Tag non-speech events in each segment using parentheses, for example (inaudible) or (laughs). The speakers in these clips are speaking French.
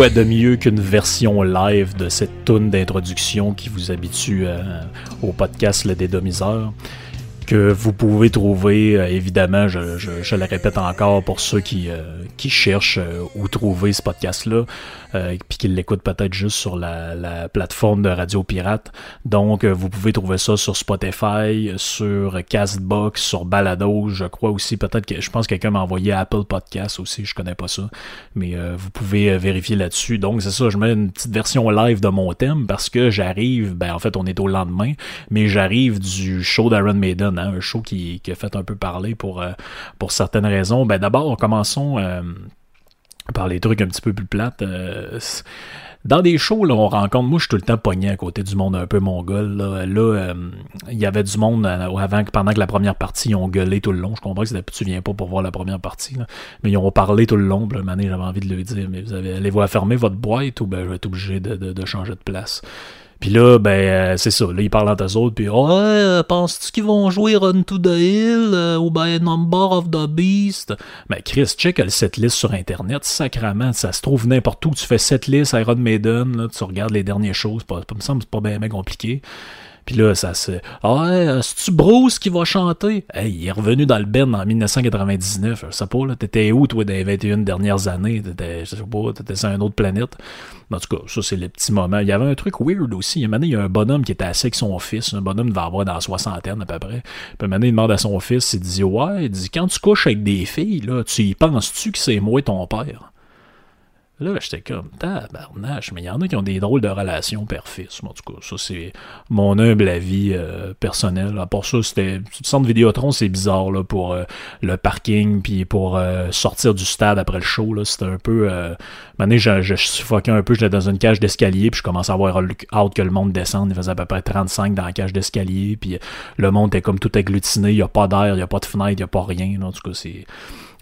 quoi de mieux qu'une version live de cette tune d'introduction qui vous habitue euh, au podcast Le Dédomiseur que vous pouvez trouver, euh, évidemment, je, je, le répète encore pour ceux qui, qui cherchent où trouver ce podcast-là, euh, puis qu'ils l'écoutent peut-être juste sur la, la, plateforme de Radio Pirate. Donc, euh, vous pouvez trouver ça sur Spotify, sur Castbox, sur Balado, je crois aussi. Peut-être que je pense que quelqu'un m'a envoyé Apple Podcast aussi, je connais pas ça, mais euh, vous pouvez vérifier là-dessus. Donc, c'est ça, je mets une petite version live de mon thème parce que j'arrive, ben en fait, on est au lendemain, mais j'arrive du show d'Aaron Maiden, un show qui, a fait un peu parler pour, pour certaines raisons. Ben d'abord, commençons par les trucs un petit peu plus plates. Euh, dans des shows, là, on rencontre, moi je suis tout le temps pogné à côté du monde un peu mongol. Là, là euh, il y avait du monde euh, pendant que la première partie, ils ont gueulé tout le long. Je comprends que tu viens pas pour voir la première partie, mais ils ont parlé tout le long. Là, j'avais envie de lui dire, mais vous avez, allez-vous fermer votre boîte ou ben je vais être obligé de changer de place. Puis là, ben, euh, c'est ça. Là, ils parlent entre eux autres. Puis, ouais, euh, penses-tu qu'ils vont jouer Run to the Hill euh, ou ben Number of the Beast? Ben, Chris, check le setlist sur Internet. Sacrament, ça se trouve n'importe où. Tu fais setlist Iron Maiden, là, tu regardes les dernières choses. Pas, me semble pas bien, bien compliqué. Puis là, ça se. Ah ouais, c'est-tu Bruce qui va chanter? Hey, il est revenu dans le Ben en 1999. Je sais pas, là. T'étais où, toi, dans les 21 dernières années? T'étais, je sais pas, t'étais sur une autre planète. En tout cas, ça, c'est le petit moment. Il y avait un truc weird aussi. Il y a un bonhomme qui était assis avec son fils. Un bonhomme devait avoir dans la soixantaine à peu près. Puis un il demande à son fils, il dit Ouais, il dit, quand tu couches avec des filles, là, tu y penses-tu que c'est moi ton père? Là, j'étais comme, tabarnache, mais il y en a qui ont des drôles de relations père-fils. En tout cas, ça, c'est mon humble avis euh, personnel. À part ça, c'était. Sens de Vidéotron, c'est bizarre, là, pour euh, le parking, puis pour euh, sortir du stade après le show, là. C'était un peu. Euh, maintenant, je, je suffoquais un peu, j'étais dans une cage d'escalier, puis je commençais à avoir hâte que le monde descende. Il faisait à peu près 35 dans la cage d'escalier, puis le monde était comme tout agglutiné, il n'y a pas d'air, il n'y a pas de fenêtre, il n'y a pas rien. En tout cas, c'est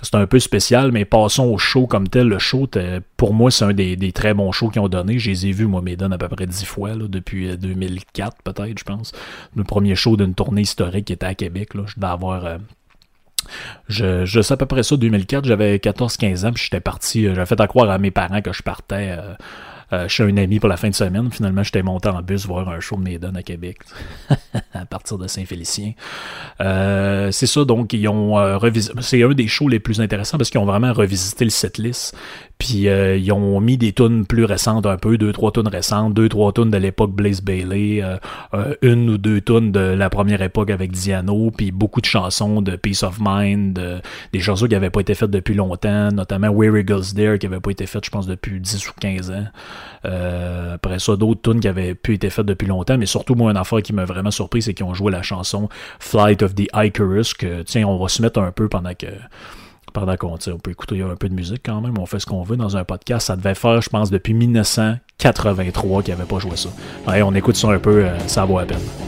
c'est un peu spécial, mais passons au show comme tel. Le show, pour moi, c'est un des, très bons shows qu'ils ont donné. Je les ai vus, moi, Maiden, à peu près dix fois, depuis 2004, euh, peut-être, je pense. Le premier show d'une tournée historique qui était à Québec. Je devais avoir... Euh, je, sais à peu près ça, 2004, j'avais 14-15 ans, puis j'étais parti, euh, j'avais fait à croire à mes parents que je partais chez un ami pour la fin de semaine. Finalement, j'étais monté en bus voir un show de Maiden à Québec, (laughs) à partir de Saint-Félicien. Euh, c'est ça, donc, ils ont euh, revisité. C'est un des shows les plus intéressants parce qu'ils ont vraiment revisité le setlist. Puis euh, ils ont mis des tunes plus récentes un peu, deux, trois tunes récentes, deux, trois tunes de l'époque Blaze Bailey, une ou deux tunes de la première époque avec Diano, puis beaucoup de chansons de Peace of Mind, des chansons qui n'avaient pas été faites depuis longtemps, notamment Where Eagles There, qui n'avait pas été faite, je pense, depuis 10 ou 15 ans. Euh, après ça, d'autres tunes qui avaient pu être faites depuis longtemps, mais surtout, moi, une affaire qui m'a vraiment surpris, c'est qu'ils ont joué la chanson Flight of the Icarus, que, tiens, on va se mettre un peu pendant que pendant qu'on on peut écouter un peu de musique quand même, on fait ce qu'on veut dans un podcast. Ça devait faire, je pense, depuis 1983 qu'ils n'avaient pas joué ça. On écoute ça un peu, euh, ça vaut la peine.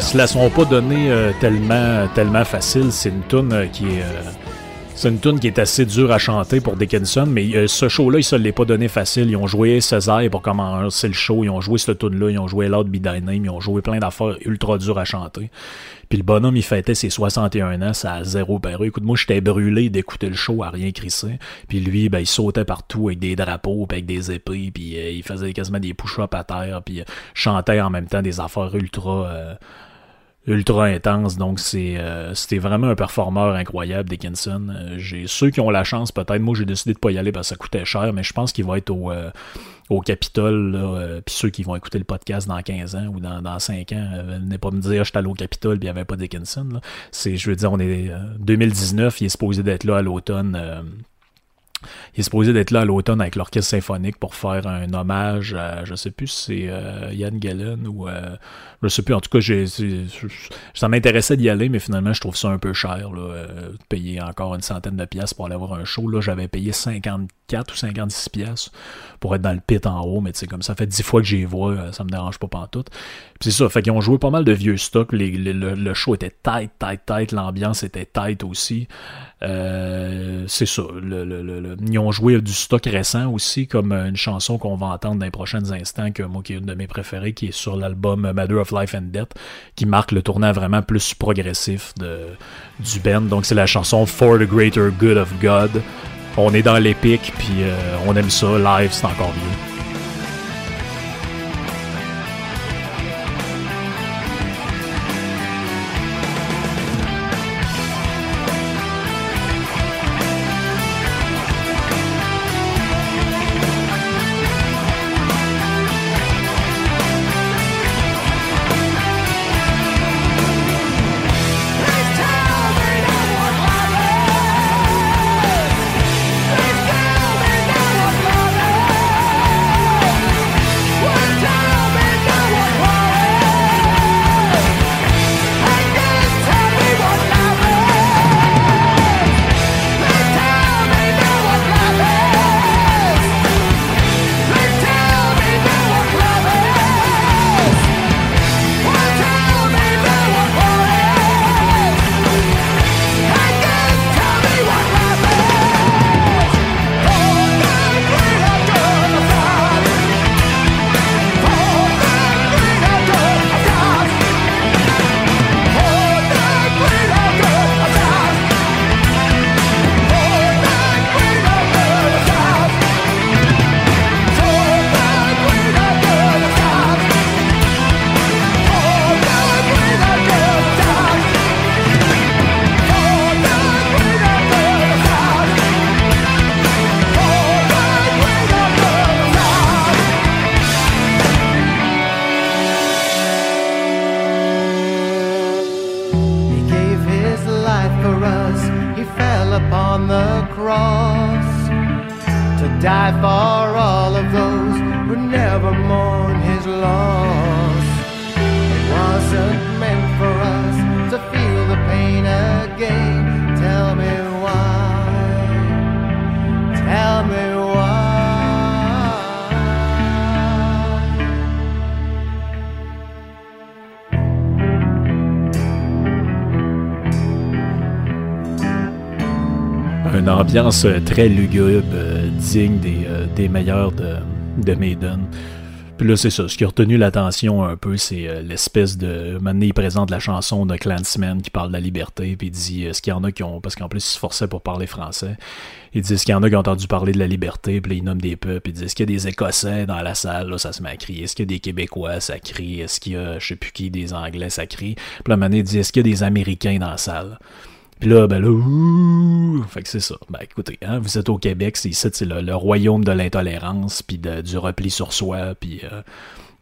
Se la sont pas donné euh, tellement, tellement facile. C'est une tune euh, qui est. Euh, c'est une tune qui est assez dure à chanter pour Dickinson, mais ce show-là, ils se l'ont pas donné facile. Ils ont joué César pour commencer le show, ils ont joué cette tune-là, ils ont joué Loud Be Dyname, ils ont joué plein d'affaires ultra dures à chanter. Puis le bonhomme, il fêtait ses 61 ans, ça a zéro paru. Écoute, moi, j'étais brûlé d'écouter le show à rien crisser. Puis lui, ben, il sautait partout avec des drapeaux, puis avec des épées, puis euh, il faisait quasiment des push-ups à terre, puis euh, chantait en même temps des affaires ultra... Euh, ultra intense. Donc c'est c'était vraiment un performeur incroyable, Dickinson. j'ai ceux qui ont la chance, peut-être. Moi, j'ai décidé de pas y aller parce que ça coûtait cher, mais je pense qu'il va être au au Capitole, puis ceux qui vont écouter le podcast dans 15 ans ou dans, dans 5 ans, venez pas me dire je suis allé au Capitole puis il n'y avait pas Dickinson. C'est, je veux dire, on est 2019, il est supposé d'être là à l'automne il est supposé d'être là à l'automne avec l'orchestre symphonique pour faire un hommage à, je sais plus si c'est euh, Ian Gillen ou euh, je sais plus. En tout cas, ça m'intéressait d'y aller, mais finalement, je trouve ça un peu cher, là, euh, payer encore une centaine de pièces pour aller voir un show. Là, j'avais payé 54 ou 56 pièces pour être dans le pit en haut, mais tu comme ça fait 10 fois que j'y vois, ça me dérange pas pantoute. Puis c'est ça, fait qu'ils ont joué pas mal de vieux stocks. le, show était tight, tight, tight. L'ambiance était tight aussi. c'est ça. Ils ont joué du stock récent aussi, comme une chanson qu'on va entendre dans les prochains instants, que moi qui est une de mes préférées, qui est sur l'album Matter of Life and Death, qui marque le tournant vraiment plus progressif de, du band. Donc c'est la chanson For the Greater Good of God. On est dans l'épique, puis euh, on aime ça. Live, c'est encore mieux. Euh, très lugubre, euh, digne des, euh, meilleurs de, de Maiden. Puis là, c'est ça. Ce qui a retenu l'attention un peu, c'est l'espèce de. Maintenant, il présente la chanson de Clansman qui parle de la liberté, puis il dit est-ce qu'il y en a qui ont. Parce qu'en plus, il se forçait pour parler français. Il dit est-ce qu'il y en a qui ont entendu parler de la liberté, puis là, il nomme des peuples. Il dit est-ce qu'il y a des Écossais dans la salle? Là, ça se met à crier. Est-ce qu'il y a des Québécois? Ça crie. Est-ce qu'il y a, je sais plus qui, des Anglais? Ça crie. Puis là, maintenant, il dit est-ce qu'il y a des Américains dans la salle? Puis là, ben là, ouh, fait que c'est ça. Ben écoutez, hein, vous êtes au Québec, c'est ici, c'est le, royaume de l'intolérance, puis du repli sur soi, puis euh,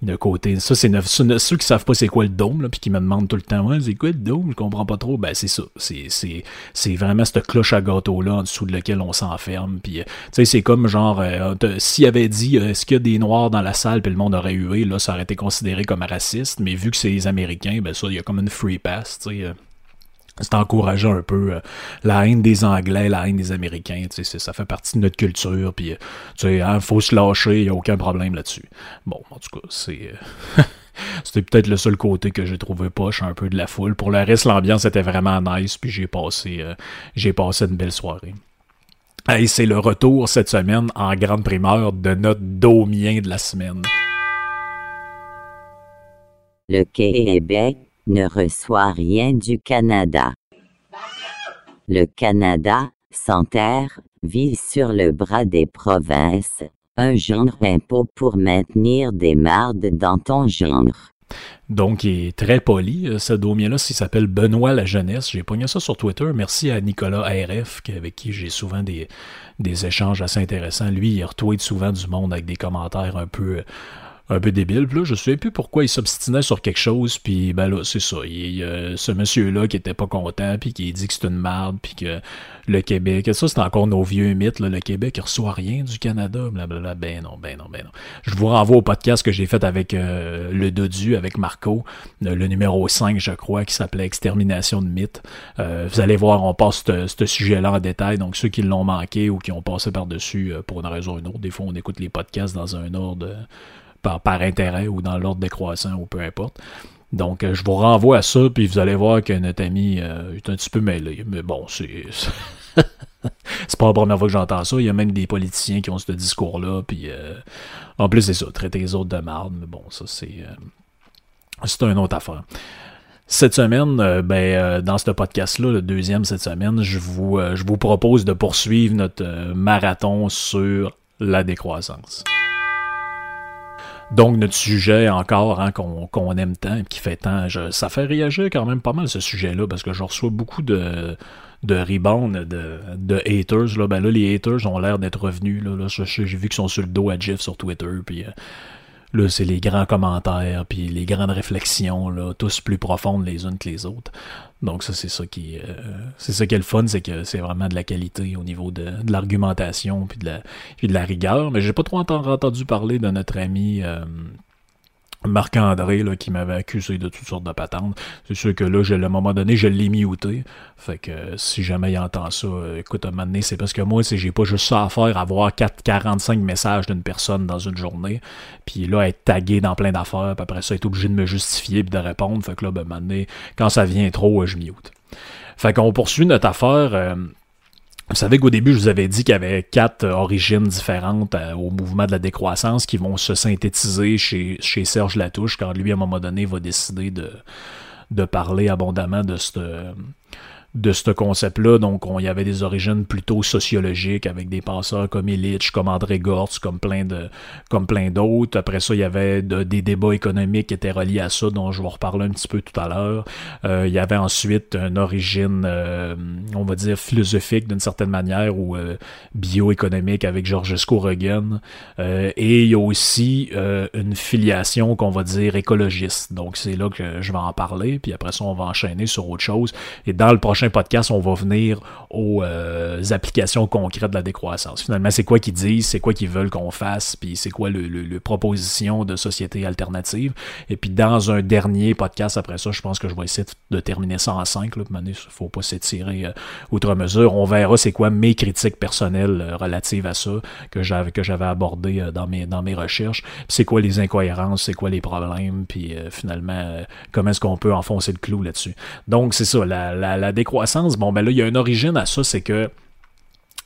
de côté. Ça, c'est ceux qui savent pas c'est quoi le dôme, là, puis qui me demandent tout le temps, ouais, c'est quoi le dôme, je comprends pas trop. Ben c'est ça, c'est c'est vraiment cette cloche à gâteau là en dessous de laquelle on s'enferme. Puis euh, tu sais, c'est comme genre, euh, s'il avait dit, est-ce qu'il y a des noirs dans la salle, puis le monde aurait hué, là, ça aurait été considéré comme raciste. Mais vu que c'est les Américains, ben ça, il y a comme une free pass, tu sais c'est encourageant un peu euh, la haine des Anglais, la haine des Américains, tu sais, ça fait partie de notre culture, puis euh, tu sais, hein, faut se lâcher, il n'y a aucun problème là-dessus. Bon, en tout cas, c'est... Euh, (laughs) c'était peut-être le seul côté que j'ai trouvé poche un peu de la foule. Pour le reste, l'ambiance était vraiment nice, puis j'ai passé, passé une belle soirée. C'est le retour cette semaine en grande primeur de notre domien de la semaine. Le Québec ne reçoit rien du Canada. Le Canada, sans terre, vit sur le bras des provinces, un genre impôt pour maintenir des mardes dans ton genre. Donc, il est très poli. Ce Domien-là, il s'appelle Benoît la Jeunesse. J'ai pogné ça sur Twitter. Merci à Nicolas RF, avec qui j'ai souvent des, des échanges assez intéressants. Lui, il retweet souvent du monde avec des commentaires un peu un peu débile. Puis là, je sais plus pourquoi il s'obstinait sur quelque chose. Puis ben là, c'est ça. Il a ce monsieur-là qui était pas content, puis qui dit que c'est une merde, puis que le Québec, ça c'est encore nos vieux mythes, là, le Québec il reçoit rien du Canada, blablabla. Ben non, ben non, ben non. Je vous renvoie au podcast que j'ai fait avec euh, le Dodu, avec Marco, le, numéro 5, je crois, qui s'appelait Extermination de mythes. Euh, vous allez voir, on passe ce sujet-là en détail. Donc ceux qui l'ont manqué ou qui ont passé par-dessus euh, pour une raison ou une autre, des fois on écoute les podcasts dans un ordre par, intérêt ou dans l'ordre décroissant ou peu importe. Donc, euh, je vous renvoie à ça, puis vous allez voir que notre ami euh, est un petit peu mêlé. Mais bon, c'est. (laughs) c'est pas la première fois que j'entends ça. Il y a même des politiciens qui ont ce discours-là. Puis, euh, en plus, c'est ça, traiter les autres de marde. Mais bon, ça, c'est. c'est une autre affaire. Cette semaine, ben, dans ce podcast-là, le deuxième cette semaine, je vous, je vous propose de poursuivre notre marathon sur la décroissance. Donc, notre sujet encore, hein, qu'on aime tant et qui fait tant, ça fait réagir quand même pas mal ce sujet-là, parce que je reçois beaucoup de, de rebound, de, de haters. Là. Ben là, les haters ont l'air d'être revenus. Là, J'ai vu qu'ils sont sur le dos à Jeff sur Twitter, puis euh, Là, c'est les grands commentaires, puis les grandes réflexions, là, tous plus profondes les unes que les autres. Donc ça, c'est ça qui, euh, c'est ça qui est le fun, c'est que c'est vraiment de la qualité au niveau de, de l'argumentation puis de la, puis de la rigueur. Mais j'ai pas trop entendu parler de notre ami euh, Marc-André qui m'avait accusé de toutes sortes de patentes. C'est sûr que là, à un moment donné, je l'ai muté. Fait que si jamais il entend ça, écoute, à un moment donné, c'est parce que moi, j'ai pas juste ça à faire, avoir 4, 45 messages d'une personne dans une journée, puis là, être tagué dans plein d'affaires, puis après ça, être obligé de me justifier puis de répondre. Fait que là, ben, à un quand ça vient trop, je mute. Fait qu'on poursuit notre affaire. Euh, vous savez qu'au début, je vous avais dit qu'il y avait quatre origines différentes euh, au mouvement de la décroissance qui vont se synthétiser chez, chez Serge Latouche quand lui, à un moment donné, va décider de, de parler abondamment de cette de ce concept-là. Donc, il y avait des origines plutôt sociologiques avec des penseurs comme Illich, comme André Gortz, comme plein de, comme plein d'autres. Après ça, il y avait des débats économiques qui étaient reliés à ça, dont je vais reparler un petit peu tout à l'heure. Euh, il y avait ensuite une origine, euh, on va dire, philosophique d'une certaine manière ou euh, bioéconomique avec Georges Scorogan. et il y a aussi une filiation qu'on va dire écologiste. Donc, c'est là que je vais en parler. Puis après ça, on va enchaîner sur autre chose. Et dans le prochain podcast, on va venir aux euh, applications concrètes de la décroissance. Finalement, c'est quoi qu'ils disent, c'est quoi qu'ils veulent qu'on fasse, puis c'est quoi le, proposition de société alternative. Et puis dans un dernier podcast après ça, je pense que je vais essayer de terminer ça en cinq. Il ne faut pas s'étirer euh, outre mesure. On verra c'est quoi mes critiques personnelles euh, relatives à ça que j'avais que j'avais abordé dans mes dans mes recherches. C'est quoi les incohérences, c'est quoi les problèmes, puis finalement comment est-ce qu'on peut enfoncer le clou là-dessus. Donc c'est ça, la, la, la décroissance, bon, ben là, il y a une origine à ça, c'est que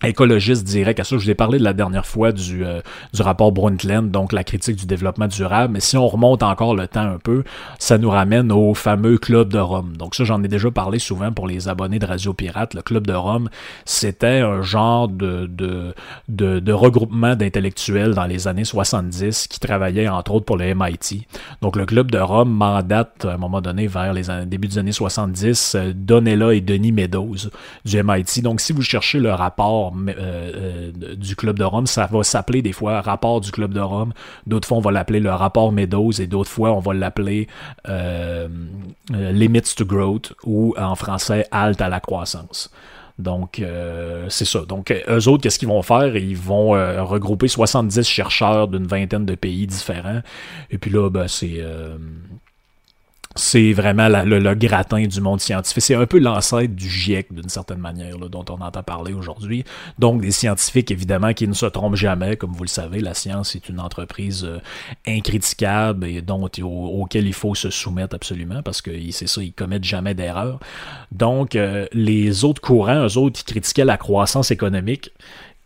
écologiste direct à ça. Je vous ai parlé de la dernière fois du, euh, du rapport Brundtland, donc la critique du développement durable. Mais si on remonte encore le temps un peu, ça nous ramène au fameux Club de Rome. Donc ça, j'en ai déjà parlé souvent pour les abonnés de Radio Pirate. Le Club de Rome, c'était un genre de, de, de, de regroupement d'intellectuels dans les années 70 qui travaillaient entre autres pour le MIT. Donc le Club de Rome mandate à un moment donné vers les débuts des années 70 euh, Donella et Denis Meadows du MIT. Donc si vous cherchez le rapport euh, euh, du Club de Rome. Ça va s'appeler des fois rapport du Club de Rome. D'autres fois, on va l'appeler le rapport Meadows et d'autres fois, on va l'appeler euh, Limits to Growth ou en français Halte à la croissance. Donc, c'est ça. Donc, eux autres, qu'est-ce qu'ils vont faire? Ils vont regrouper 70 chercheurs d'une vingtaine de pays différents. Et puis là, ben, c'est c'est vraiment le, gratin du monde scientifique. C'est un peu l'ancêtre du GIEC, d'une certaine manière, dont on entend parler aujourd'hui. Donc, des scientifiques, évidemment, qui ne se trompent jamais. Comme vous le savez, la science est une entreprise euh, incriticable et dont, auquel il faut se soumettre absolument, parce que c'est ça, ils commettent jamais d'erreur. Donc, euh, les autres courants, eux autres, qui critiquaient la croissance économique,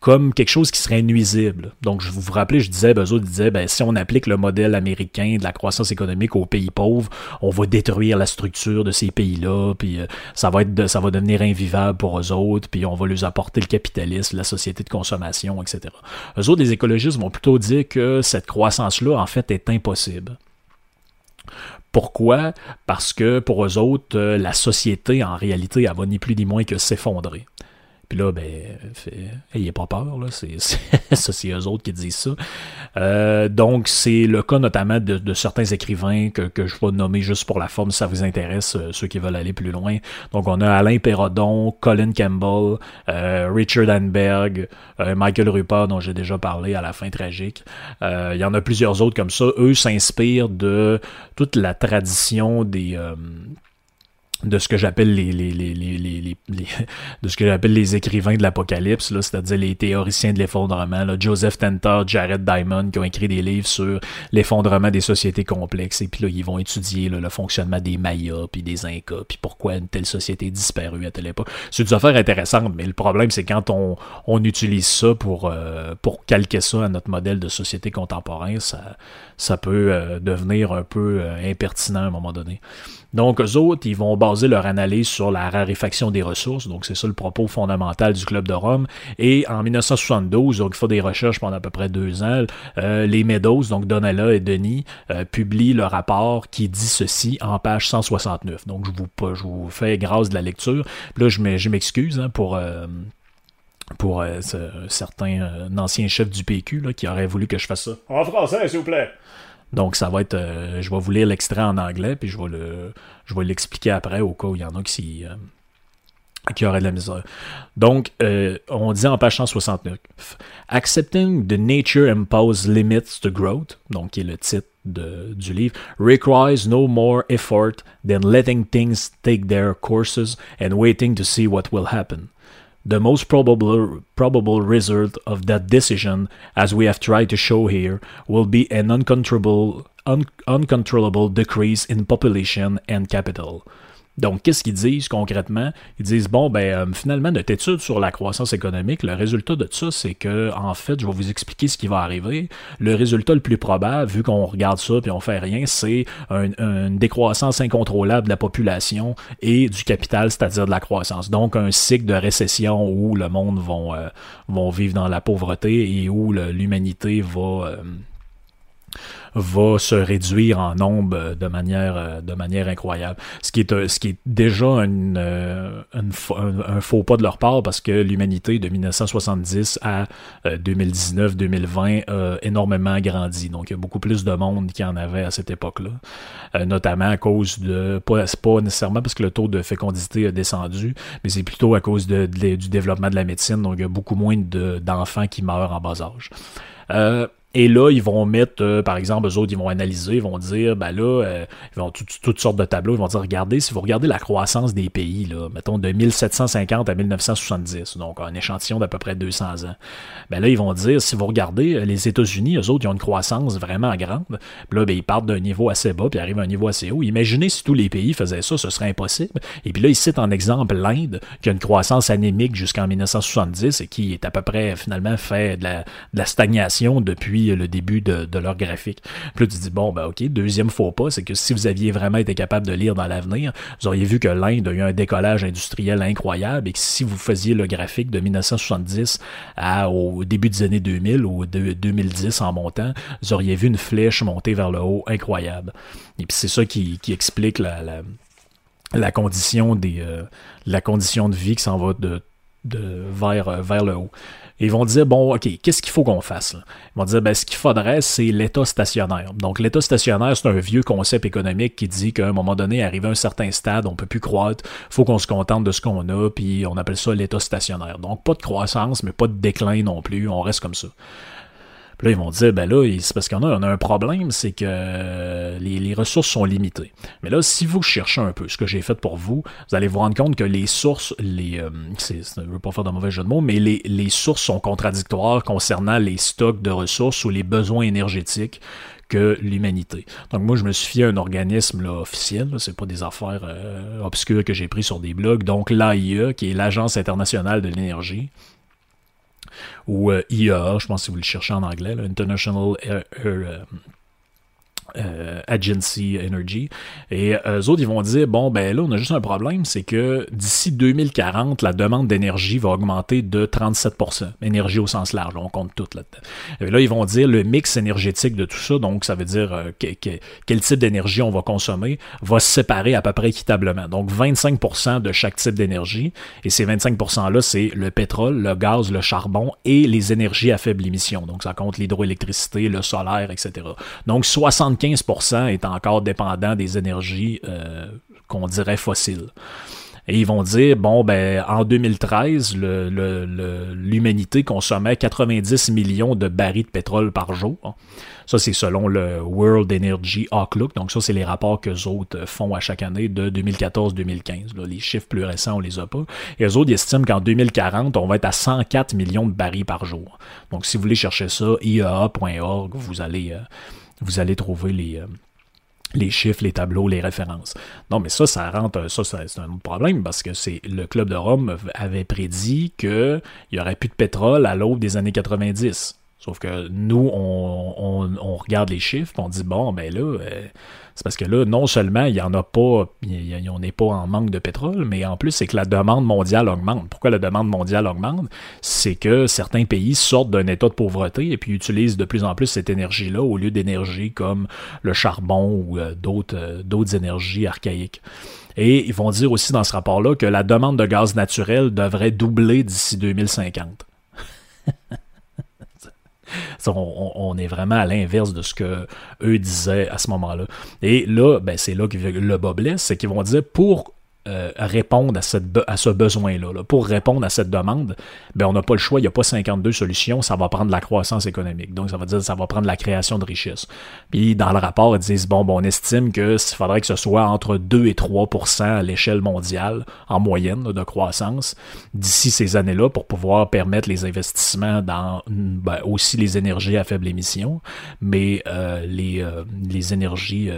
comme quelque chose qui serait nuisible. Donc, je vous vous je disais, autres disaient, ben, si on applique le modèle américain de la croissance économique aux pays pauvres, on va détruire la structure de ces pays-là, puis euh, ça va ça va devenir invivable pour eux autres, puis on va leur apporter le capitalisme, la société de consommation, etc. Eux autres, les écologistes vont plutôt dire que cette croissance-là, en fait, est impossible. Pourquoi? Parce que pour eux autres, la société, en réalité, elle va ni plus ni moins que s'effondrer. Puis là, ben, ayez pas peur, là. (laughs) C'est, ça, c'est eux autres qui disent ça. Euh, donc, c'est le cas notamment de, certains écrivains que, que, je vais nommer juste pour la forme, si ça vous intéresse, euh, ceux qui veulent aller plus loin. Donc, on a Alain Perrodon, Colin Campbell, euh, Richard Anberg, Michael Rupert, dont j'ai déjà parlé à la fin tragique. Il y en a plusieurs autres comme ça. Eux s'inspirent de toute la tradition des de ce que j'appelle les, les, les, les, (laughs) de ce que j'appelle les écrivains de l'apocalypse, c'est-à-dire les théoriciens de l'effondrement, Joseph Tenter, Jared Diamond, qui ont écrit des livres sur l'effondrement des sociétés complexes, et puis là, ils vont étudier le fonctionnement des Mayas, puis des Incas, puis pourquoi une telle société disparue à telle époque. C'est des affaires intéressantes, mais le problème, c'est quand on, on utilise ça pour, euh, pour calquer ça à notre modèle de société contemporain, ça, ça peut euh, devenir un peu euh, impertinent à un moment donné. Donc, eux autres, ils vont baser leur analyse sur la raréfaction des ressources. Donc, c'est ça le propos fondamental du Club de Rome. Et en 1972, donc il faut des recherches pendant à peu près deux ans, euh, les Meadows, donc Donella et Denis, publient le rapport qui dit ceci en page 169. Donc, je vous, je vous fais grâce de la lecture. là, je m'excuse hein, pour pour euh, certains euh, anciens chefs du PQ qui auraient voulu que je fasse ça. En français, s'il vous plaît. Donc ça va être, euh, je vais vous lire l'extrait en anglais, puis je vais le, l'expliquer après au cas où il y en a qui, qui auraient de la misère. Donc, on dit en page 169, Accepting the nature imposed limits to growth, donc qui est le titre de, du livre, requires no more effort than letting things take their courses and waiting to see what will happen. The most probable, probable result of that decision, as we have tried to show here, will be an uncontrollable, un uncontrollable decrease in population and capital. Donc, qu'est-ce qu'ils disent concrètement? Ils disent, bon, ben, euh, finalement, notre étude sur la croissance économique, le résultat de ça, c'est que, en fait, je vais vous expliquer ce qui va arriver. Le résultat le plus probable, vu qu'on regarde ça puis on fait rien, c'est une décroissance incontrôlable de la population et du capital, c'est-à-dire de la croissance. Donc, un cycle de récession où le monde vont, euh, vont vivre dans la pauvreté et où l'humanité va... Euh, va se réduire en nombre de manière, euh, de manière incroyable. Ce qui est, euh, ce qui est déjà euh, un, faux pas de leur part parce que l'humanité de 1970 à 2019-2020 a énormément grandi. Donc il y a beaucoup plus de monde qu'il y en avait à cette époque-là. notamment à cause de, pas, pas nécessairement parce que le taux de fécondité a descendu, mais c'est plutôt à cause de, du développement de la médecine. Donc il y a beaucoup moins d'enfants qui meurent en bas âge. Euh, et là, ils vont mettre, euh, par exemple, eux autres, ils vont analyser, ils vont dire, ben là, euh, ils vont toutes sortes de tableaux, ils vont dire, regardez, si vous regardez la croissance des pays, là, mettons de 1750 à 1970, donc un échantillon d'à peu près 200 ans, ben là, ils vont dire, si vous regardez euh, les États-Unis, eux autres, ils ont une croissance vraiment grande, puis là, ben, ils partent d'un niveau assez bas, puis arrivent à un niveau assez haut. Imaginez si tous les pays faisaient ça, ce serait impossible. Et puis là, ils citent en exemple l'Inde, qui a une croissance anémique jusqu'en 1970 et qui est à peu près, finalement, fait de la stagnation depuis le début de, leur graphique. Puis là, tu dis, bon, ben ok, deuxième faux pas, c'est que si vous aviez vraiment été capable de lire dans l'avenir, vous auriez vu que l'Inde a eu un décollage industriel incroyable et que si vous faisiez le graphique de 1970 à, au début des années 2000 ou de 2010 en montant, vous auriez vu une flèche monter vers le haut incroyable. Et puis c'est ça qui, explique la, la, condition des euh, la condition de vie qui s'en va de, vers, vers le haut ils vont dire, bon, OK, qu'est-ce qu'il faut qu'on fasse? Ils vont dire, ben, ce qu'il faudrait, c'est l'État stationnaire. Donc, l'État stationnaire, c'est un vieux concept économique qui dit qu'à un moment donné, arrivé un certain stade, on peut plus croître, faut qu'on se contente de ce qu'on a, puis on appelle ça l'État stationnaire. Donc, pas de croissance, mais pas de déclin non plus, on reste comme ça. Là, ils vont dire, ben là, c'est parce qu'on a, on a un problème, c'est que les, ressources sont limitées. Mais là, si vous cherchez un peu ce que j'ai fait pour vous, vous allez vous rendre compte que les sources, les, euh, je ne veux pas faire de mauvais jeu de mots, mais les, sources sont contradictoires concernant les stocks de ressources ou les besoins énergétiques que l'humanité. Donc moi, je me suis fié à un organisme là, officiel, c'est pas des affaires euh, obscures que j'ai pris sur des blogs, donc l'AIE, qui est l'Agence internationale de l'énergie, ou euh, IEA, je pense si vous le cherchez en anglais, International Air, euh, euh, Agency Energy. Et eux autres, ils vont dire, bon, ben là, on a juste un problème, c'est que d'ici 2040, la demande d'énergie va augmenter de 37%. Énergie au sens large, on compte tout là-dedans. Et là, ils vont dire le mix énergétique de tout ça, donc ça veut dire euh, quel type d'énergie on va consommer, va se séparer à peu près équitablement. Donc 25% de chaque type d'énergie, et ces 25%-là, c'est le pétrole, le gaz, le charbon et les énergies à faible émission. Donc ça compte l'hydroélectricité, le solaire, etc. Donc 75% est encore dépendant des énergies euh, qu'on dirait fossiles. Et ils vont dire, bon, ben, en 2013, l'humanité consommait 90 millions de barils de pétrole par jour. Ça, c'est selon le World Energy Outlook. Donc, ça, c'est les rapports que autres font à chaque année de 2014-2015. Les chiffres plus récents, on les a pas. Et eux autres, estiment qu'en 2040, on va être à 104 millions de barils par jour. Donc, si vous voulez chercher ça, iea.org, vous allez, euh, vous allez trouver les, euh, les chiffres, les tableaux, les références. Non, mais ça, ça rentre, ça, c'est un problème parce que c'est le club de Rome avait prédit qu'il y aurait plus de pétrole à l'aube des années 90. Sauf que nous, on, regarde les chiffres, on dit bon, ben là, euh, c'est parce que là, non seulement il n'y en a pas, on n'est pas en manque de pétrole, mais en plus, c'est que la demande mondiale augmente. Pourquoi la demande mondiale augmente? C'est que certains pays sortent d'un état de pauvreté et puis utilisent de plus en plus cette énergie-là au lieu d'énergie comme le charbon ou euh, d'autres, euh, d'autres énergies archaïques. Et ils vont dire aussi dans ce rapport-là que la demande de gaz naturel devrait doubler d'ici 2050. (laughs) (laughs) On, est vraiment à l'inverse de ce que eux disaient à ce moment-là. Et là, ben, c'est là que le bas blesse, c'est qu'ils vont dire pour euh, répondre à, à ce besoin-là. Pour répondre à cette demande, ben, on n'a pas le choix, il n'y a pas 52 solutions, ça va prendre la croissance économique. Donc, ça veut dire ça va prendre la création de richesses. Puis, dans le rapport, ils disent, bon, bon on estime que faudrait que ce soit entre 2 et 3% à l'échelle mondiale, en moyenne, de croissance, d'ici ces années-là, pour pouvoir permettre les investissements dans ben, aussi les énergies à faible émission, mais euh, les, euh, les énergies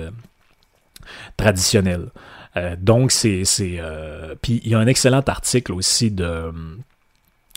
traditionnelles. Euh, donc, c'est. Euh, puis, il y a un excellent article aussi de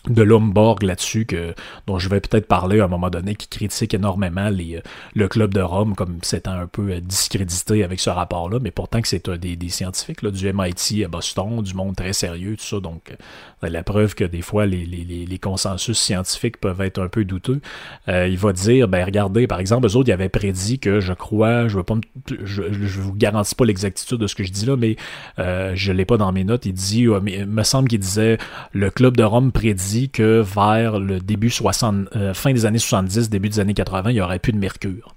de Lomborg là-dessus, que, dont je vais peut-être parler à un moment donné, qui critique énormément les, euh, le club de Rome comme s'étant un peu euh, discrédité avec ce rapport-là, mais pourtant que c'est des, des, scientifiques là, du MIT à Boston, du monde très sérieux, tout ça, donc euh, la preuve que des fois les, les, les, consensus scientifiques peuvent être un peu douteux. il va dire, ben regardez, par exemple, eux autres, ils avaient prédit que je crois, je veux pas je, je vous garantis pas l'exactitude de ce que je dis là, mais euh, je l'ai pas dans mes notes, il dit, il me semble qu'il disait, le club de Rome prédit que vers le début 60, euh, fin des années 70, début des années 80, il n'y aurait plus de mercure.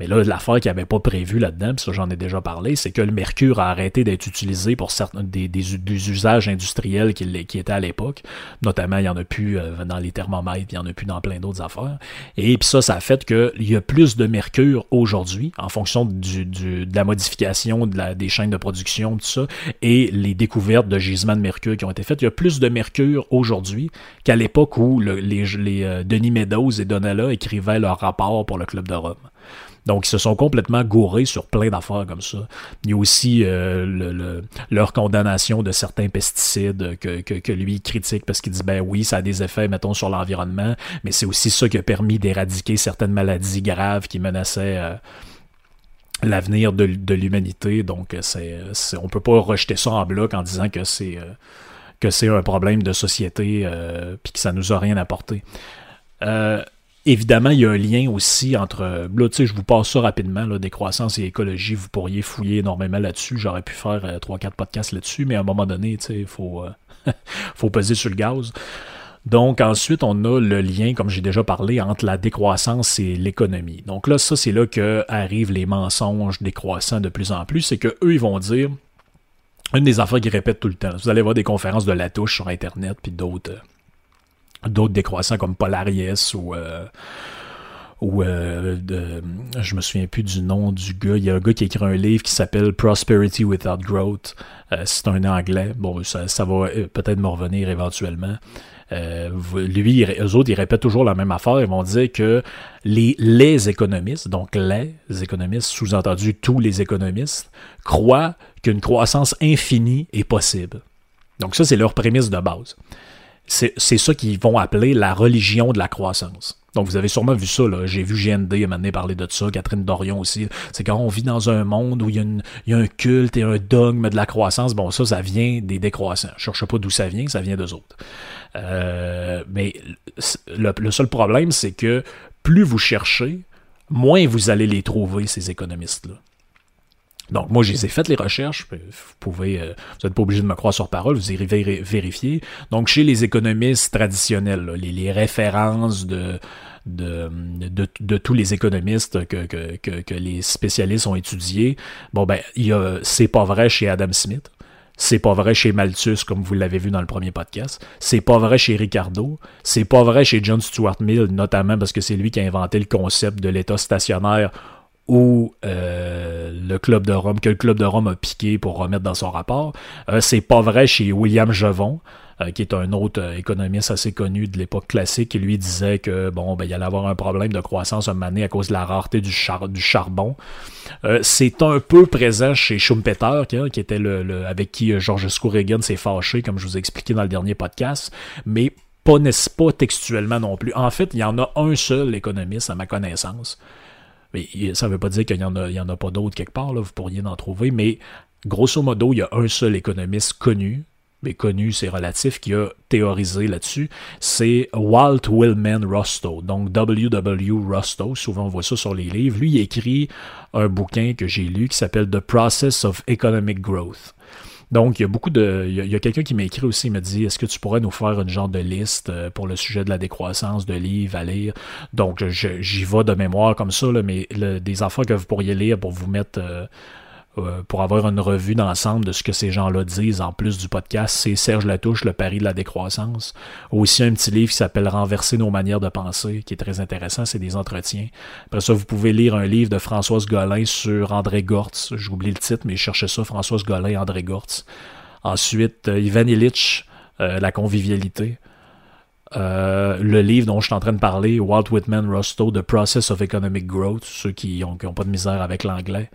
Mais là, l'affaire qu'il avait pas prévu là-dedans, puis ça j'en ai déjà parlé, c'est que le mercure a arrêté d'être utilisé pour certains des, des, usages industriels qui, qui étaient à l'époque. Notamment, il y en a plus euh, dans les thermomètres, il y en a plus dans plein d'autres affaires. Et puis ça, ça a fait qu'il y a plus de mercure aujourd'hui, en fonction du, du, de la modification des chaînes de production, tout ça, et les découvertes de gisements de mercure qui ont été faites. Il y a plus de mercure aujourd'hui qu'à l'époque où les, les euh, Denis Meadows et Donella écrivaient leur rapport pour le Club de Rome. Donc, ils se sont complètement gourés sur plein d'affaires comme ça. Il y a aussi euh, leur condamnation de certains pesticides que, lui critique parce qu'il dit, ben oui, ça a des effets, mettons, sur l'environnement, mais c'est aussi ça qui a permis d'éradiquer certaines maladies graves qui menaçaient... Euh, l'avenir de, l'humanité. Donc, c'est, on peut pas rejeter ça en bloc en disant que c'est euh, que c'est un problème de société puis que ça nous a rien apporté. Évidemment, il y a un lien aussi entre. Là, tu sais, je vous passe ça rapidement, là, décroissance et écologie. Vous pourriez fouiller énormément là-dessus. J'aurais pu faire euh, trois, 3-4 podcasts là-dessus, mais à un moment donné, tu sais, il faut, euh, (laughs) faut peser sur le gaz. Donc ensuite, on a le lien, comme j'ai déjà parlé, entre la décroissance et l'économie. Donc là, ça, c'est là que arrivent les mensonges décroissants de plus en plus. C'est que eux, ils vont dire une des affaires qu'ils répètent tout le temps. Vous allez voir des conférences de la touche sur Internet, puis d'autres d'autres décroissants comme Polarius ou euh, ou euh, de, je me souviens plus du nom du gars. Il y a un gars qui écrit un livre qui s'appelle Prosperity Without Growth. Euh, c'est un anglais. Bon, ça, va peut-être me revenir éventuellement. lui, eux autres, ils répètent toujours la même affaire. Ils vont dire que les, les économistes, donc les économistes, sous-entendu tous les économistes, croient qu'une croissance infinie est possible. Donc ça, c'est leur prémisse de base. C'est ça qu'ils vont appeler la religion de la croissance. Donc, vous avez sûrement vu ça. J'ai vu GND à parler de ça, Catherine Dorion aussi. C'est quand on vit dans un monde où il y, a un culte et un dogme de la croissance. Bon, ça, ça vient des décroissants. Je cherche pas d'où ça vient, ça vient d'eux autres. Euh, mais le, seul problème, c'est que plus vous cherchez, moins vous allez les trouver, ces économistes-là. Donc, moi, je les ai faites les recherches. Vous pouvez, euh, vous n'êtes pas obligé de me croire sur parole, vous irez vérifier. Donc, chez les économistes traditionnels, les, références de, de, tous les économistes que, que, les spécialistes ont étudiés, bon, ben, c'est pas vrai chez Adam Smith. C'est pas vrai chez Malthus, comme vous l'avez vu dans le premier podcast. C'est pas vrai chez Ricardo. C'est pas vrai chez John Stuart Mill, notamment parce que c'est lui qui a inventé le concept de l'état stationnaire ou euh, le club de Rome, que le club de Rome a piqué pour remettre dans son rapport. Euh, c'est pas vrai chez William Jevon, euh, qui est un autre économiste assez connu de l'époque classique, qui lui disait que bon, ben, il allait avoir un problème de croissance moment à cause de la rareté du, charbon. c'est un peu présent chez Schumpeter, qui, qui était avec qui Georges Reagan s'est fâché, comme je vous ai expliqué dans le dernier podcast, mais pas, pas textuellement non plus. En fait, il y en a un seul économiste, à ma connaissance, mais ça ne veut pas dire qu'il n'y en, a, pas d'autres quelque part, là, vous pourriez en trouver, mais grosso modo, il y a un seul économiste connu, mais connu, c'est relatif, qui a théorisé là-dessus, c'est Walt Willman Rostow, donc W.W. Rostow, souvent on voit ça sur les livres. Lui, écrit un bouquin que j'ai lu qui s'appelle The Process of Economic Growth. Donc, il y a beaucoup de. Il y a, quelqu'un qui m'a écrit aussi, il m'a dit Est-ce que tu pourrais nous faire une genre de liste euh, pour le sujet de la décroissance de livres à lire? Donc, j'y vais de mémoire comme ça, mais des affaires que vous pourriez lire pour vous mettre. Euh, euh, pour avoir une revue d'ensemble de ce que ces gens-là disent en plus du podcast, c'est Serge Latouche, Le pari de la décroissance. Aussi un petit livre qui s'appelle Renverser nos manières de penser, qui est très intéressant, c'est des entretiens. Après ça, vous pouvez lire un livre de Françoise Golin sur André Gortz. J'oublie le titre, mais cherchez ça, Françoise Golin, André Gortz. Ensuite, euh, Ivan Illich, euh, La convivialité. le livre dont je suis en train de parler, Walt Whitman Rostow, The Process of Economic Growth, ceux qui n'ont ont pas de misère avec l'anglais.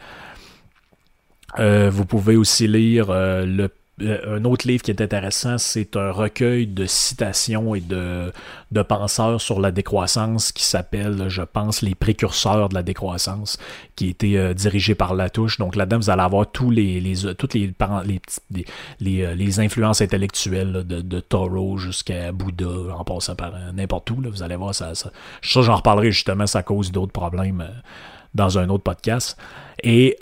Euh, vous pouvez aussi lire euh, le euh, un autre livre qui est intéressant, c'est un recueil de citations et de, de penseurs sur la décroissance qui s'appelle, je pense, Les précurseurs de la décroissance, qui a été dirigé par Latouche. Donc là-dedans, vous allez avoir tous les, les, toutes les, les, les, les influences intellectuelles de, de Thoreau jusqu'à Bouddha, en passant par n'importe où. Là, vous allez voir, ça, ça, ça j'en reparlerai justement, ça cause d'autres problèmes dans un autre podcast. Et...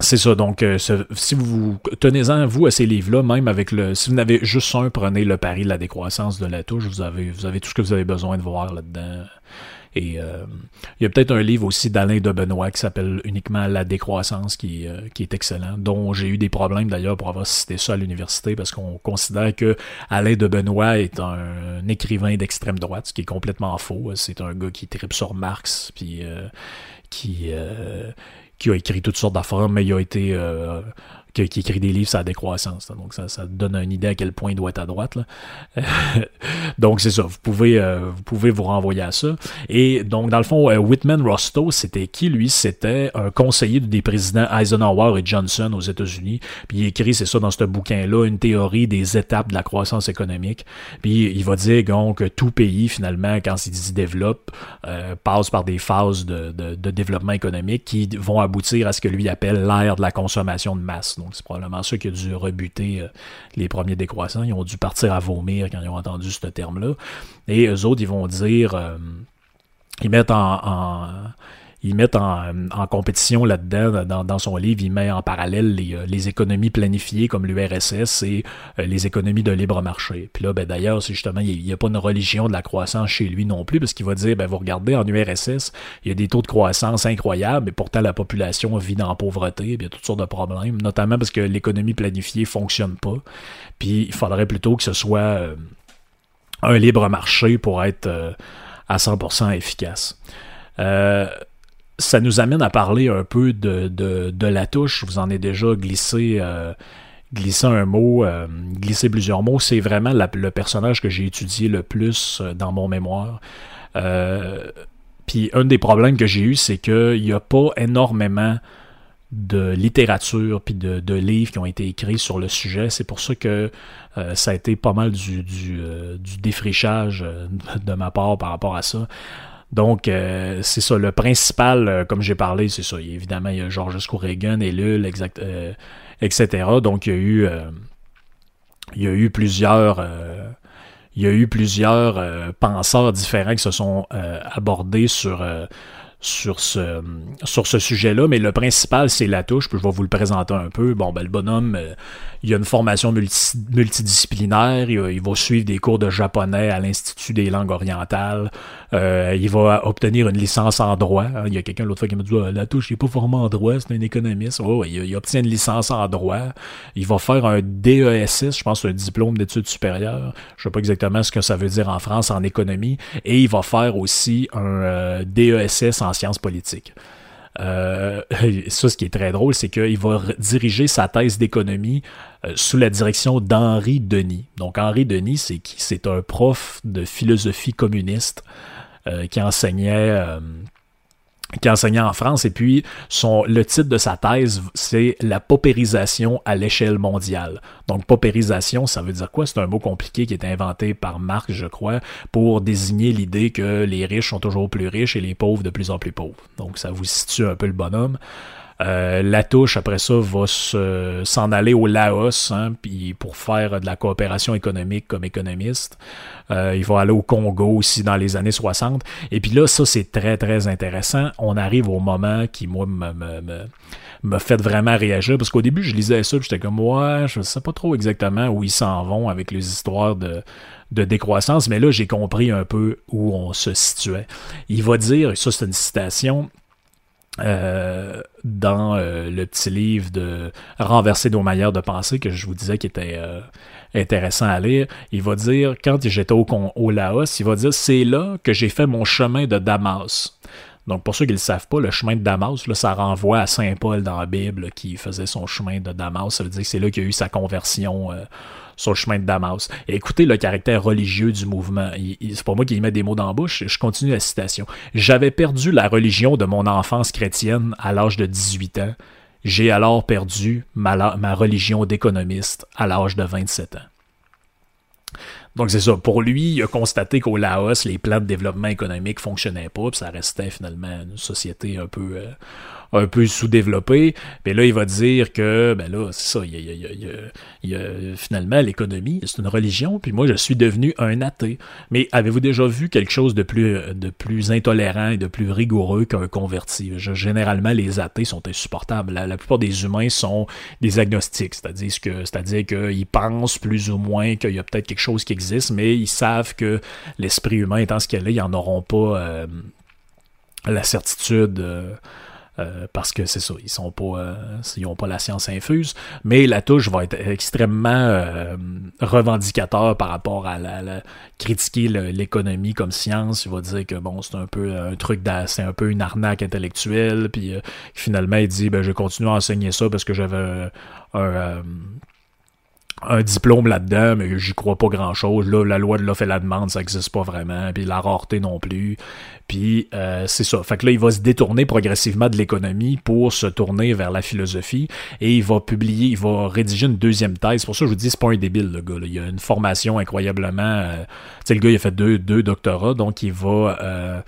C'est ça, donc euh, si vous tenez-en vous à ces livres-là, même avec le. Si vous n'avez juste un, prenez le pari de la décroissance de la touche, vous avez, tout ce que vous avez besoin de voir là-dedans. Et euh, il y a peut-être un livre aussi d'Alain de Benoît qui s'appelle uniquement La décroissance, qui, euh, qui est excellent, dont j'ai eu des problèmes d'ailleurs pour avoir cité ça à l'université, parce qu'on considère que Alain de Benoît est un, écrivain d'extrême droite, ce qui est complètement faux. C'est un gars qui tripe sur Marx, puis qui qui a écrit toutes sortes d'affaires, mais il a été euh, qui, écrit des livres sur la décroissance. Donc ça, ça donne une idée à quel point il doit être à droite. (laughs) donc c'est ça, vous pouvez, euh, vous pouvez vous renvoyer à ça. Et donc dans le fond, euh, Whitman Rostow, c'était qui? Lui C'était un conseiller des présidents Eisenhower et Johnson aux États-Unis. Puis il écrit, c'est ça, dans ce bouquin-là, une théorie des étapes de la croissance économique. Puis il va dire donc que tout pays finalement, quand il se développe, euh, passe par des phases de, de, de développement économique qui vont aboutir à ce que lui appelle l'ère de la consommation de masse. C'est probablement ceux qui ont dû rebuter euh, les premiers décroissants. Ils ont dû partir à vomir quand ils ont entendu ce terme-là. Et eux autres, ils vont dire, euh, ils mettent en ils mettent en, compétition là-dedans, dans, son livre, il met en parallèle les, euh, économies planifiées comme l'URSS et euh, les économies de libre marché. Puis là, ben, d'ailleurs, c'est justement, il n'y a, pas une religion de la croissance chez lui non plus, parce qu'il va dire, ben, vous regardez, en URSS, il y a des taux de croissance incroyables, mais pourtant la population vit dans la pauvreté, il y a toutes sortes de problèmes, notamment parce que l'économie planifiée fonctionne pas. Puis il faudrait plutôt que ce soit euh, un libre marché pour être à 100% efficace. Euh, ça nous amène à parler un peu de, de, la touche. Vous en ai déjà glissé, euh, glissé un mot, euh, glissé plusieurs mots. C'est vraiment le personnage que j'ai étudié le plus euh, dans mon mémoire. puis un des problèmes que j'ai eu, c'est qu'il n'y a pas énormément de littérature puis de, de, livres qui ont été écrits sur le sujet. C'est pour ça que ça a été pas mal du, du, défrichage de ma part par rapport à ça. Donc, c'est ça. Le principal, comme j'ai parlé, c'est ça. Évidemment, il y a Georges Reagan, Ellul, exact, etc. Donc, il y a eu, il y a eu plusieurs il y a eu plusieurs penseurs différents qui se sont abordés sur sur ce, sur ce sujet-là, mais le principal, c'est la touche, puis je vais vous le présenter un peu. Bon, ben, le bonhomme, euh, il a une formation multidisciplinaire, il, va suivre des cours de japonais à l'Institut des langues orientales, euh, il va obtenir une licence en droit. Hein. Il y a quelqu'un l'autre fois qui m'a dit ah, La touche, il n'est pas formé en droit, c'est un économiste. Oh, il, il, obtient une licence en droit. Il va faire un DESS, je pense un diplôme d'études supérieures. Je ne sais pas exactement ce que ça veut dire en France en économie. Et il va faire aussi un euh, DESS en sciences politiques. Euh, (laughs) ça, ce qui est très drôle, c'est qu'il va diriger sa thèse d'économie euh, sous la direction d'Henri Denis. Donc, Henri Denis, c'est qui? C'est un prof de philosophie communiste euh, qui enseignait qui enseignait en France. Et puis, son, le titre de sa thèse, c'est La paupérisation à l'échelle mondiale. Donc, paupérisation, ça veut dire quoi? C'est un mot compliqué qui est inventé par Marx, je crois, pour désigner l'idée que les riches sont toujours plus riches et les pauvres de plus en plus pauvres. Donc, ça vous situe un peu le bonhomme. Euh, la touche, après ça, va s'en aller au Laos hein, puis pour faire de la coopération économique comme économiste. Euh, il va aller au Congo aussi dans les années 60. Et puis là, ça, c'est très, très intéressant. On arrive au moment qui, moi, me, me, me, fait vraiment réagir. Parce qu'au début, je lisais ça, j'étais comme, ouais, je sais pas trop exactement où ils s'en vont avec les histoires de, de décroissance. Mais là, j'ai compris un peu où on se situait. Il va dire, et ça, c'est une citation, euh, dans euh, le petit livre de Renverser nos manières de penser que je vous disais qui était euh, intéressant à lire. Il va dire, quand j'étais au, au Laos, il va dire c'est là que j'ai fait mon chemin de Damas. Donc, pour ceux qui ne le savent pas, le chemin de Damas, là, ça renvoie à Saint Paul dans la Bible qui faisait son chemin de Damas. Ça veut dire que c'est là qu'il y a eu sa conversion sur le chemin de Damas. Écoutez le caractère religieux du mouvement. C'est pas moi qui y mets des mots dans la bouche, je continue la citation. J'avais perdu la religion de mon enfance chrétienne à l'âge de 18 ans. J'ai alors perdu ma, religion d'économiste à l'âge de 27 ans. Donc c'est ça. Pour lui, il a constaté qu'au Laos, les plans de développement économique fonctionnaient pas, puis ça restait finalement une société un peu, euh, un peu sous-développé. Mais là, il va dire que, ben là, c'est ça, il y a, il y a, finalement l'économie, c'est une religion, puis moi, je suis devenu un athée. Mais avez-vous déjà vu quelque chose de plus, de plus intolérant et de plus rigoureux qu'un converti? généralement, les athées sont insupportables. La, plupart des humains sont des agnostiques, c'est-à-dire que, c'est-à-dire qu'ils pensent plus ou moins qu'il y a peut-être quelque chose qui existe, mais ils savent que l'esprit humain étant ce qu'il est, ils n'en auront pas euh, la certitude. Euh, euh, parce que c'est ça, ils sont pas, euh, ils ont pas la science infuse, mais la touche va être extrêmement euh, revendicateur par rapport à la, critiquer l'économie comme science. Il va dire que bon, c'est un peu un truc, c'est un peu une arnaque intellectuelle, puis finalement il dit ben je continue à enseigner ça parce que j'avais un diplôme là-dedans, mais j'y crois pas grand-chose. Là, la loi de l'offre et la demande, ça existe pas vraiment, puis la rareté non plus. Puis euh, c'est ça. Fait que là, il va se détourner progressivement de l'économie pour se tourner vers la philosophie et il va publier, il va rédiger une deuxième thèse. Pour ça je vous dis, c'est pas un débile, le gars. Il a une formation incroyablement... Euh, tu sais, le gars, il a fait deux, deux doctorats, donc il va... Euh,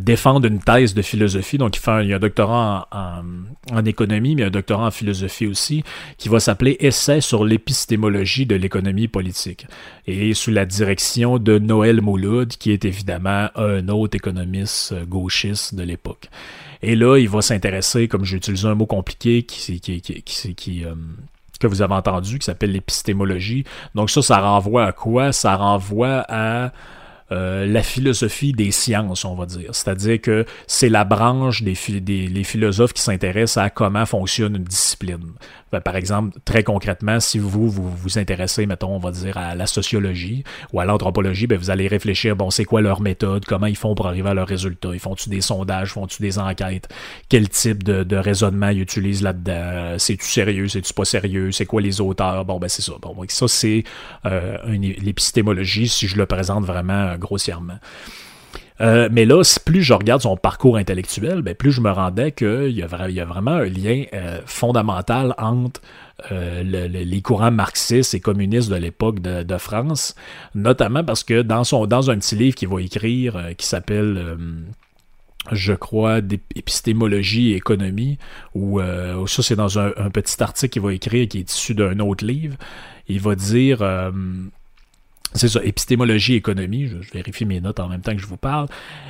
défendre une thèse de philosophie. Donc, il, fait il y a un doctorat en, économie, mais un doctorat en philosophie aussi, qui va s'appeler Essai sur l'épistémologie de l'économie politique. Et sous la direction de Noël Mouloud, qui est évidemment un autre économiste euh, gauchiste de l'époque. Et là, il va s'intéresser, comme j'ai utilisé un mot compliqué qui, qui, qui, qui euh, que vous avez entendu, qui s'appelle l'épistémologie. Donc ça, ça renvoie à quoi? Ça renvoie à euh, la philosophie des sciences, on va dire. C'est-à-dire que c'est la branche des, les philosophes qui s'intéressent à comment fonctionne une discipline. Ben, par exemple, très concrètement, si vous, vous vous intéressez, mettons, on va dire à la sociologie ou à l'anthropologie, ben vous allez réfléchir, bon, c'est quoi leur méthode, comment ils font pour arriver à leurs résultats, ils font-tu des sondages, font-tu des enquêtes, quel type de, de raisonnement ils utilisent là-dedans, c'est-tu sérieux, c'est-tu pas sérieux, c'est quoi les auteurs, bon, ben c'est ça. Bon, ça, c'est euh, l'épistémologie, si je le présente vraiment euh, grossièrement. Euh, mais là, plus je regarde son parcours intellectuel, ben, plus je me rendais qu'il y, y a vraiment un lien euh, fondamental entre euh, les courants marxistes et communistes de l'époque de, France, notamment parce que dans un petit livre qu'il va écrire qui s'appelle je crois, d'épistémologie et économie, ou ça c'est dans un, petit article qu'il va écrire qui est issu d'un autre livre, il va dire c'est ça, épistémologie, économie, je, vérifie mes notes en même temps que je vous parle,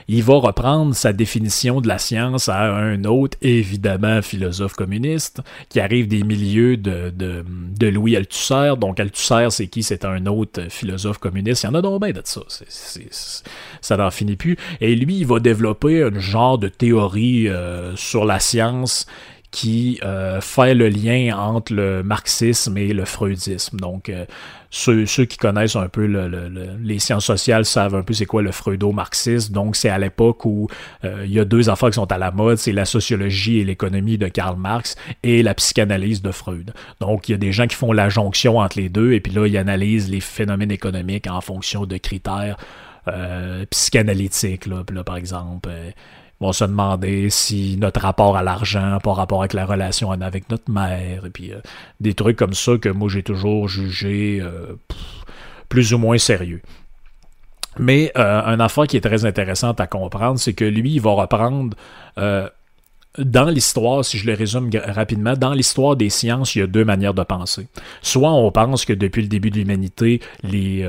il va reprendre sa définition de la science à un autre, évidemment, philosophe communiste, qui arrive des milieux de, de, Louis Althusser. Donc, Althusser, c'est qui? C'est un autre philosophe communiste. Il y en a donc bien de ça. ça n'en finit plus. Et lui, il va développer un genre de théorie euh, sur la science qui euh, fait le lien entre le marxisme et le freudisme. Donc, euh, ceux, qui connaissent un peu les sciences sociales savent un peu c'est quoi le freudo-marxisme. Donc, c'est à l'époque où euh, il y a deux affaires qui sont à la mode, c'est la sociologie et l'économie de Karl Marx et la psychanalyse de Freud. Donc, il y a des gens qui font la jonction entre les deux et puis là, ils analysent les phénomènes économiques en fonction de critères psychanalytiques. Là, là, par exemple vont se demander si notre rapport à l'argent pas rapport avec la relation avec notre mère, et puis euh, des trucs comme ça que moi j'ai toujours jugé euh, plus ou moins sérieux. Mais euh, un affaire qui est très intéressante à comprendre, c'est que lui, il va reprendre dans l'histoire, si je le résume rapidement, dans l'histoire des sciences, il y a deux manières de penser. Soit on pense que depuis le début de l'humanité, les,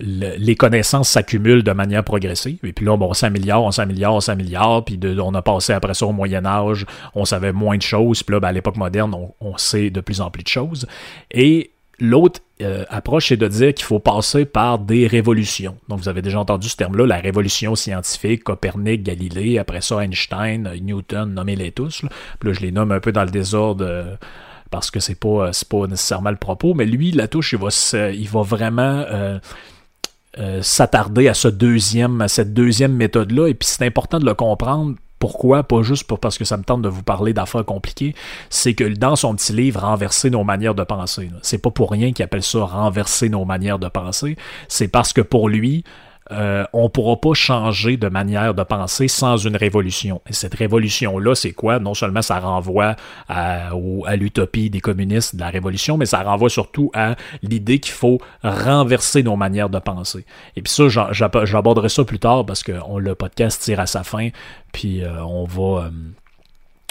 les connaissances s'accumulent de manière progressive. Et puis là, bon, on s'améliore, on s'améliore, on s'améliore. Puis on a passé après ça au Moyen Âge, on savait moins de choses. Puis là, ben, à l'époque moderne, on, sait de plus en plus de choses. Et l'autre euh, approche, c'est de dire qu'il faut passer par des révolutions. Donc, vous avez déjà entendu ce terme-là, la révolution scientifique, Copernic, Galilée, après ça, Einstein, Newton, nommez-les tous. Puis là, je les nomme un peu dans le désordre. Euh, parce que c'est pas, pas nécessairement le propos, mais lui, la touche, il va, il va vraiment euh, euh, s'attarder à ce deuxième, à cette deuxième méthode-là. Et puis c'est important de le comprendre. Pourquoi? Pas juste pour, parce que ça me tente de vous parler d'affaires compliquées. C'est que dans son petit livre, Renverser nos manières de penser, c'est pas pour rien qu'il appelle ça renverser nos manières de penser. C'est parce que pour lui, euh, on ne pourra pas changer de manière de penser sans une révolution. Et cette révolution-là, c'est quoi? Non seulement ça renvoie à, l'utopie des communistes de la révolution, mais ça renvoie surtout à l'idée qu'il faut renverser nos manières de penser. Et puis ça, j'aborderai ça plus tard parce que le podcast tire à sa fin, puis euh, on va... Euh,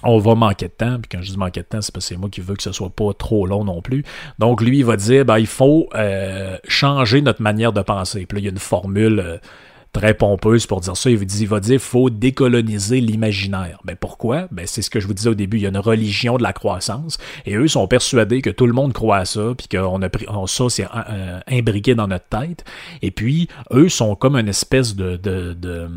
on va manquer de temps. Puis quand je dis manquer de temps, c'est parce que c'est moi qui veux que ce soit pas trop long non plus. Donc lui, il va dire, ben, il faut euh, changer notre manière de penser. Puis là, il y a une formule euh, très pompeuse pour dire ça. Il, dit, il va dire, faut décoloniser l'imaginaire. Ben pourquoi? Ben c'est ce que je vous disais au début. Il y a une religion de la croissance. Et eux sont persuadés que tout le monde croit à ça, puis qu'on a pris ça, c'est euh, imbriqué dans notre tête. Et puis, eux sont comme une espèce de, de, de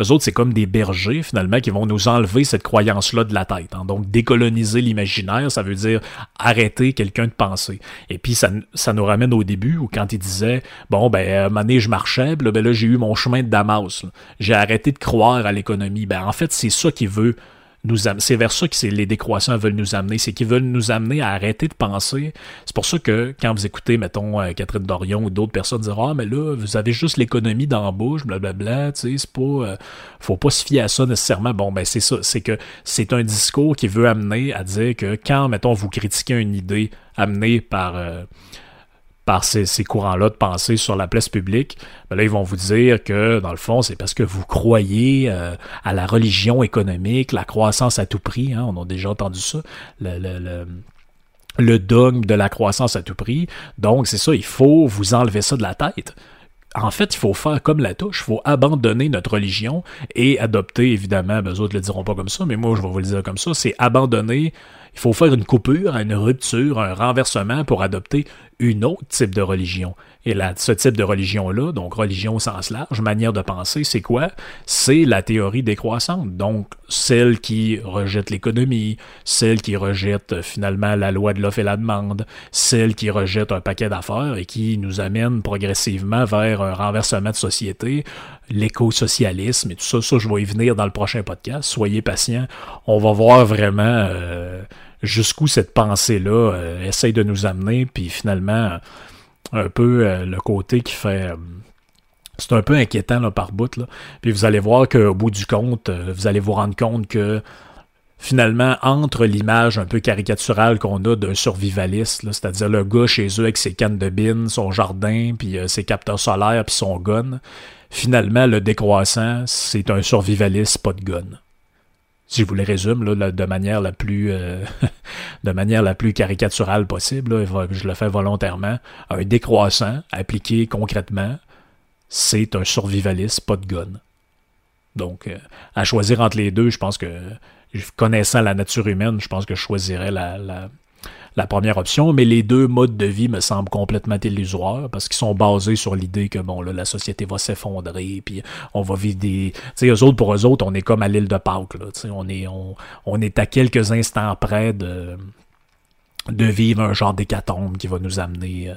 eux autres, c'est comme des bergers, finalement, qui vont nous enlever cette croyance-là de la tête. Hein. Donc, décoloniser l'imaginaire, ça veut dire arrêter quelqu'un de penser. Et puis, ça, nous ramène au début, où quand il disait, bon, ben, moment donné, je marchais, ben, là j'ai eu mon chemin de Damas. J'ai arrêté de croire à l'économie. Ben, en fait, c'est ça qui veut c'est vers ça que les décroissants veulent nous amener, c'est qu'ils veulent nous amener à arrêter de penser. C'est pour ça que quand vous écoutez, mettons, euh, Catherine Dorion ou d'autres personnes dire Ah, mais là, vous avez juste l'économie dans la bouche, blablabla, tu sais, c'est pas. Euh, faut pas se fier à ça nécessairement. Bon, ben c'est ça, c'est que c'est un discours qui veut amener à dire que quand, mettons, vous critiquez une idée amenée par. Euh, par ces, courants-là de pensée sur la place publique, ben là, ils vont vous dire que, dans le fond, c'est parce que vous croyez euh, à la religion économique, la croissance à tout prix, hein, on a déjà entendu ça, le, le, le, dogme de la croissance à tout prix. Donc, c'est ça, il faut vous enlever ça de la tête. En fait, il faut faire comme la touche, il faut abandonner notre religion et adopter, évidemment, ben, eux autres ne le diront pas comme ça, mais moi, je vais vous le dire comme ça, c'est abandonner il faut faire une coupure, une rupture, un renversement pour adopter une autre type de religion. Et là, ce type de religion-là, donc religion au sens large, manière de penser, c'est quoi? C'est la théorie décroissante. Donc, celle qui rejette l'économie, celle qui rejette euh, finalement la loi de l'offre et la demande, celle qui rejette un paquet d'affaires et qui nous amène progressivement vers un renversement de société, l'éco-socialisme et tout ça. Ça, je vais y venir dans le prochain podcast. Soyez patients. On va voir vraiment... Euh, jusqu'où cette pensée-là euh, essaye de nous amener, puis finalement, un peu euh, le côté qui fait, c'est un peu inquiétant là, par bout. Là. Puis vous allez voir qu'au bout du compte, vous allez vous rendre compte que finalement, entre l'image un peu caricaturale qu'on a d'un survivaliste, c'est-à-dire le gars chez eux avec ses cannes de bine, son jardin, puis ses capteurs solaires, puis son gun, finalement, le décroissant, c'est un survivaliste, pas de gun. Si je vous le résume de manière la plus euh, (laughs) de manière la plus caricaturale possible, je le fais volontairement, un décroissant appliqué concrètement, c'est un survivaliste, pas de gun. Donc, euh, à choisir entre les deux, je pense que, connaissant la nature humaine, je pense que je choisirais la, première option, mais les deux modes de vie me semblent complètement illusoires parce qu'ils sont basés sur l'idée que bon là, la société va s'effondrer, puis on va vivre des. Tu sais, eux autres, pour eux autres, on est comme à l'île de Pâques. Là, on, est, on, est à quelques instants près de, de vivre un genre d'hécatombe qui va nous amener. Euh,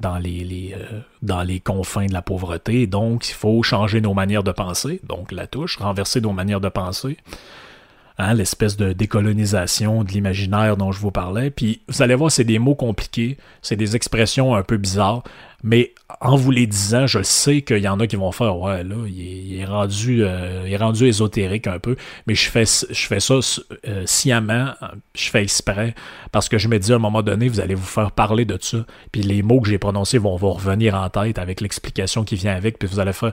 dans les, euh, dans les confins de la pauvreté. Donc, il faut changer nos manières de penser. Donc, la touche, renverser nos manières de penser. Hein, l'espèce de décolonisation de l'imaginaire dont je vous parlais. Puis, vous allez voir, c'est des mots compliqués, c'est des expressions un peu bizarres, mais en vous les disant, je sais qu'il y en a qui vont faire Ouais, là, il est, rendu, euh, rendu ésotérique un peu, mais je fais, je fais ça euh, sciemment, je fais exprès, parce que je me dis à un moment donné, vous allez vous faire parler de ça, puis les mots que j'ai prononcés vont vous revenir en tête avec l'explication qui vient avec, puis vous allez faire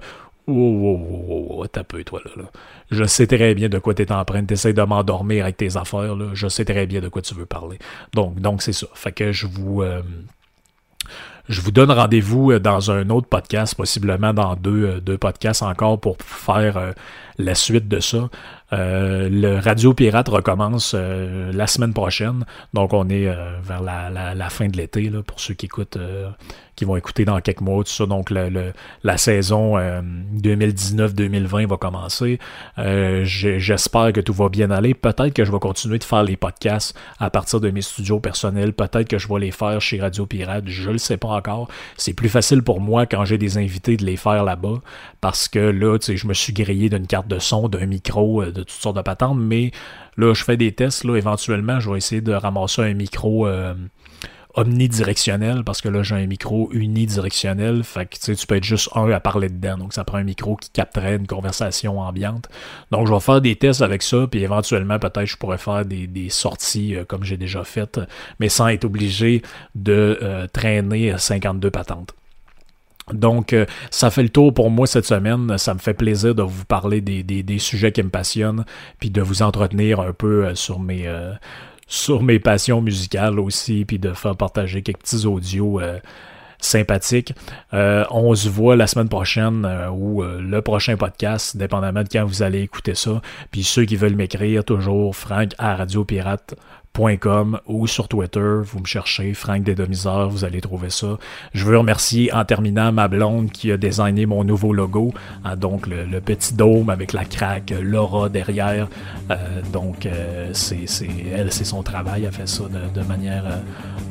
Oh, oh, oh, oh, t'as peu, toi, là, Je sais très bien de quoi t'es train. T'essayes de m'endormir avec tes affaires, là. Je sais très bien de quoi tu veux parler. Donc, donc c'est ça. Fait que je vous, euh, je vous donne rendez-vous euh, dans un autre podcast, possiblement dans deux, euh, deux podcasts encore pour faire la suite de ça. le Radio Pirate recommence la semaine prochaine. Donc on est vers la, la, la, fin de l'été pour ceux qui écoutent qui vont écouter dans quelques mois, tout ça. Donc, le, la saison 2019-2020 euh, va commencer. Euh, j'espère que tout va bien aller. Peut-être que je vais continuer de faire les podcasts à partir de mes studios personnels. Peut-être que je vais les faire chez Radio Pirate. Je le sais pas encore. C'est plus facile pour moi quand j'ai des invités de les faire là-bas parce que là, tu sais, je me suis grillé d'une carte de son, d'un micro, euh, de toutes sortes de patentes, mais là, je fais des tests. Là, éventuellement, je vais essayer de ramasser un micro omnidirectionnel parce que là j'ai un micro unidirectionnel fait que tu peux être juste un à parler dedans. Donc ça prend un micro qui capterait une conversation ambiante. Donc je vais faire des tests avec ça puis éventuellement peut-être je pourrais faire des, sorties euh, comme j'ai déjà fait mais sans être obligé de euh, traîner 52 patentes. Donc, euh, ça fait le tour pour moi cette semaine. Ça me fait plaisir de vous parler des, des, sujets qui me passionnent, puis de vous entretenir un peu sur mes, sur mes passions musicales aussi, puis de faire partager quelques petits audios euh, sympathiques. Euh, on se voit la semaine prochaine euh, ou le prochain podcast, dépendamment de quand vous allez écouter ça. Puis ceux qui veulent m'écrire, toujours Frank à Radio Ou sur Twitter, vous me cherchez Frank Desdomiseurs, vous allez trouver ça. Je veux remercier en terminant ma blonde qui a designé mon nouveau logo, hein, donc le, petit dôme avec la craque, l'aura derrière. Euh, donc euh, c'est elle, c'est son travail, elle fait ça de, manière euh,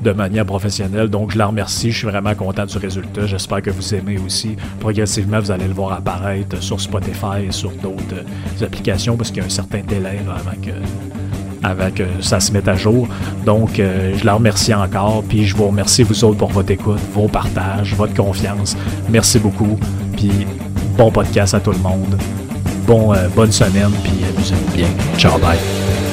de manière professionnelle. Donc je la remercie, je suis vraiment content du résultat. J'espère que vous aimez aussi. Progressivement, vous allez le voir apparaître sur Spotify et sur d'autres applications parce qu'il y a un certain délai avant que avant que ça se mette à jour. Donc, euh, je la remercie encore, puis je vous remercie vous autres pour votre écoute, vos partages, votre confiance. Merci beaucoup, puis bon podcast à tout le monde. Bon, euh, bonne semaine, puis amusez-vous bien. Ciao, bye.